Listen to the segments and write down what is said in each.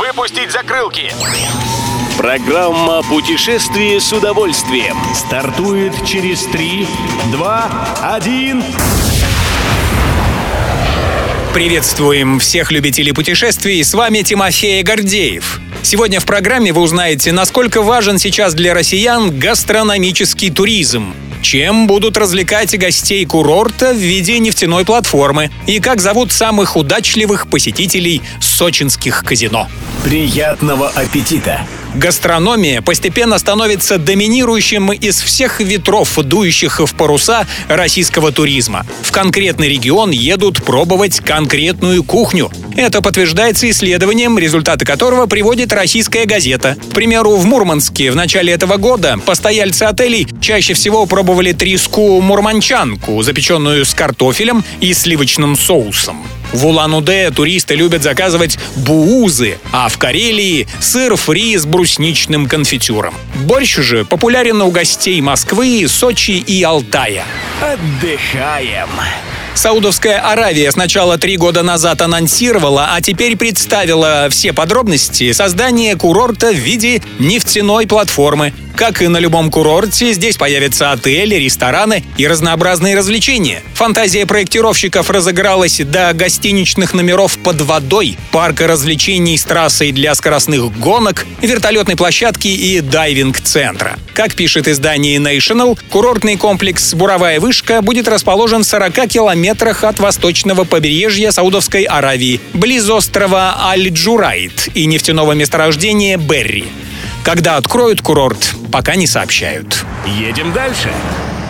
Выпустить закрылки! Программа «Путешествие с удовольствием» стартует через 3, 2, 1... Приветствуем всех любителей путешествий, с вами Тимофей Гордеев. Сегодня в программе вы узнаете, насколько важен сейчас для россиян гастрономический туризм, чем будут развлекать гостей курорта в виде нефтяной платформы и как зовут самых удачливых посетителей сочинских казино. Приятного аппетита! Гастрономия постепенно становится доминирующим из всех ветров, дующих в паруса российского туризма. В конкретный регион едут пробовать конкретную кухню. Это подтверждается исследованием, результаты которого приводит российская газета. К примеру, в Мурманске в начале этого года постояльцы отелей чаще всего пробовали треску мурманчанку, запеченную с картофелем и сливочным соусом. В Улан-Удэ туристы любят заказывать буузы, а в Карелии — сыр фри с брусничным конфитюром. Борщ же популярен у гостей Москвы, Сочи и Алтая. Отдыхаем! Саудовская Аравия сначала три года назад анонсировала, а теперь представила все подробности создания курорта в виде нефтяной платформы. Как и на любом курорте, здесь появятся отели, рестораны и разнообразные развлечения. Фантазия проектировщиков разыгралась до гостиничных номеров под водой, парка развлечений с трассой для скоростных гонок, вертолетной площадки и дайвинг-центра. Как пишет издание National, курортный комплекс «Буровая вышка» будет расположен в 40 километрах от восточного побережья Саудовской Аравии, близ острова Аль-Джурайт и нефтяного месторождения Берри. Когда откроют курорт, пока не сообщают. Едем дальше.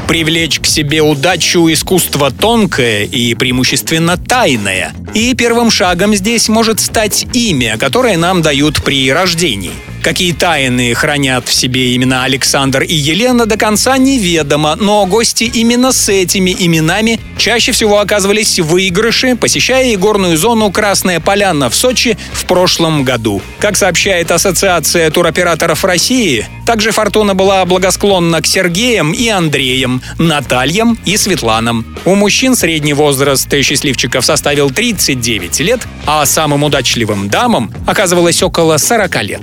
Привлечь к себе удачу искусство тонкое и преимущественно тайное. И первым шагом здесь может стать имя, которое нам дают при рождении. Какие тайны хранят в себе имена Александр и Елена, до конца неведомо, но гости именно с этими именами чаще всего оказывались в выигрыше, посещая игорную зону «Красная поляна» в Сочи в прошлом году. Как сообщает Ассоциация туроператоров России, также Фортуна была благосклонна к Сергеям и Андреям, Натальям и Светланам. У мужчин средний возраст счастливчиков составил 39 лет, а самым удачливым дамам оказывалось около 40 лет.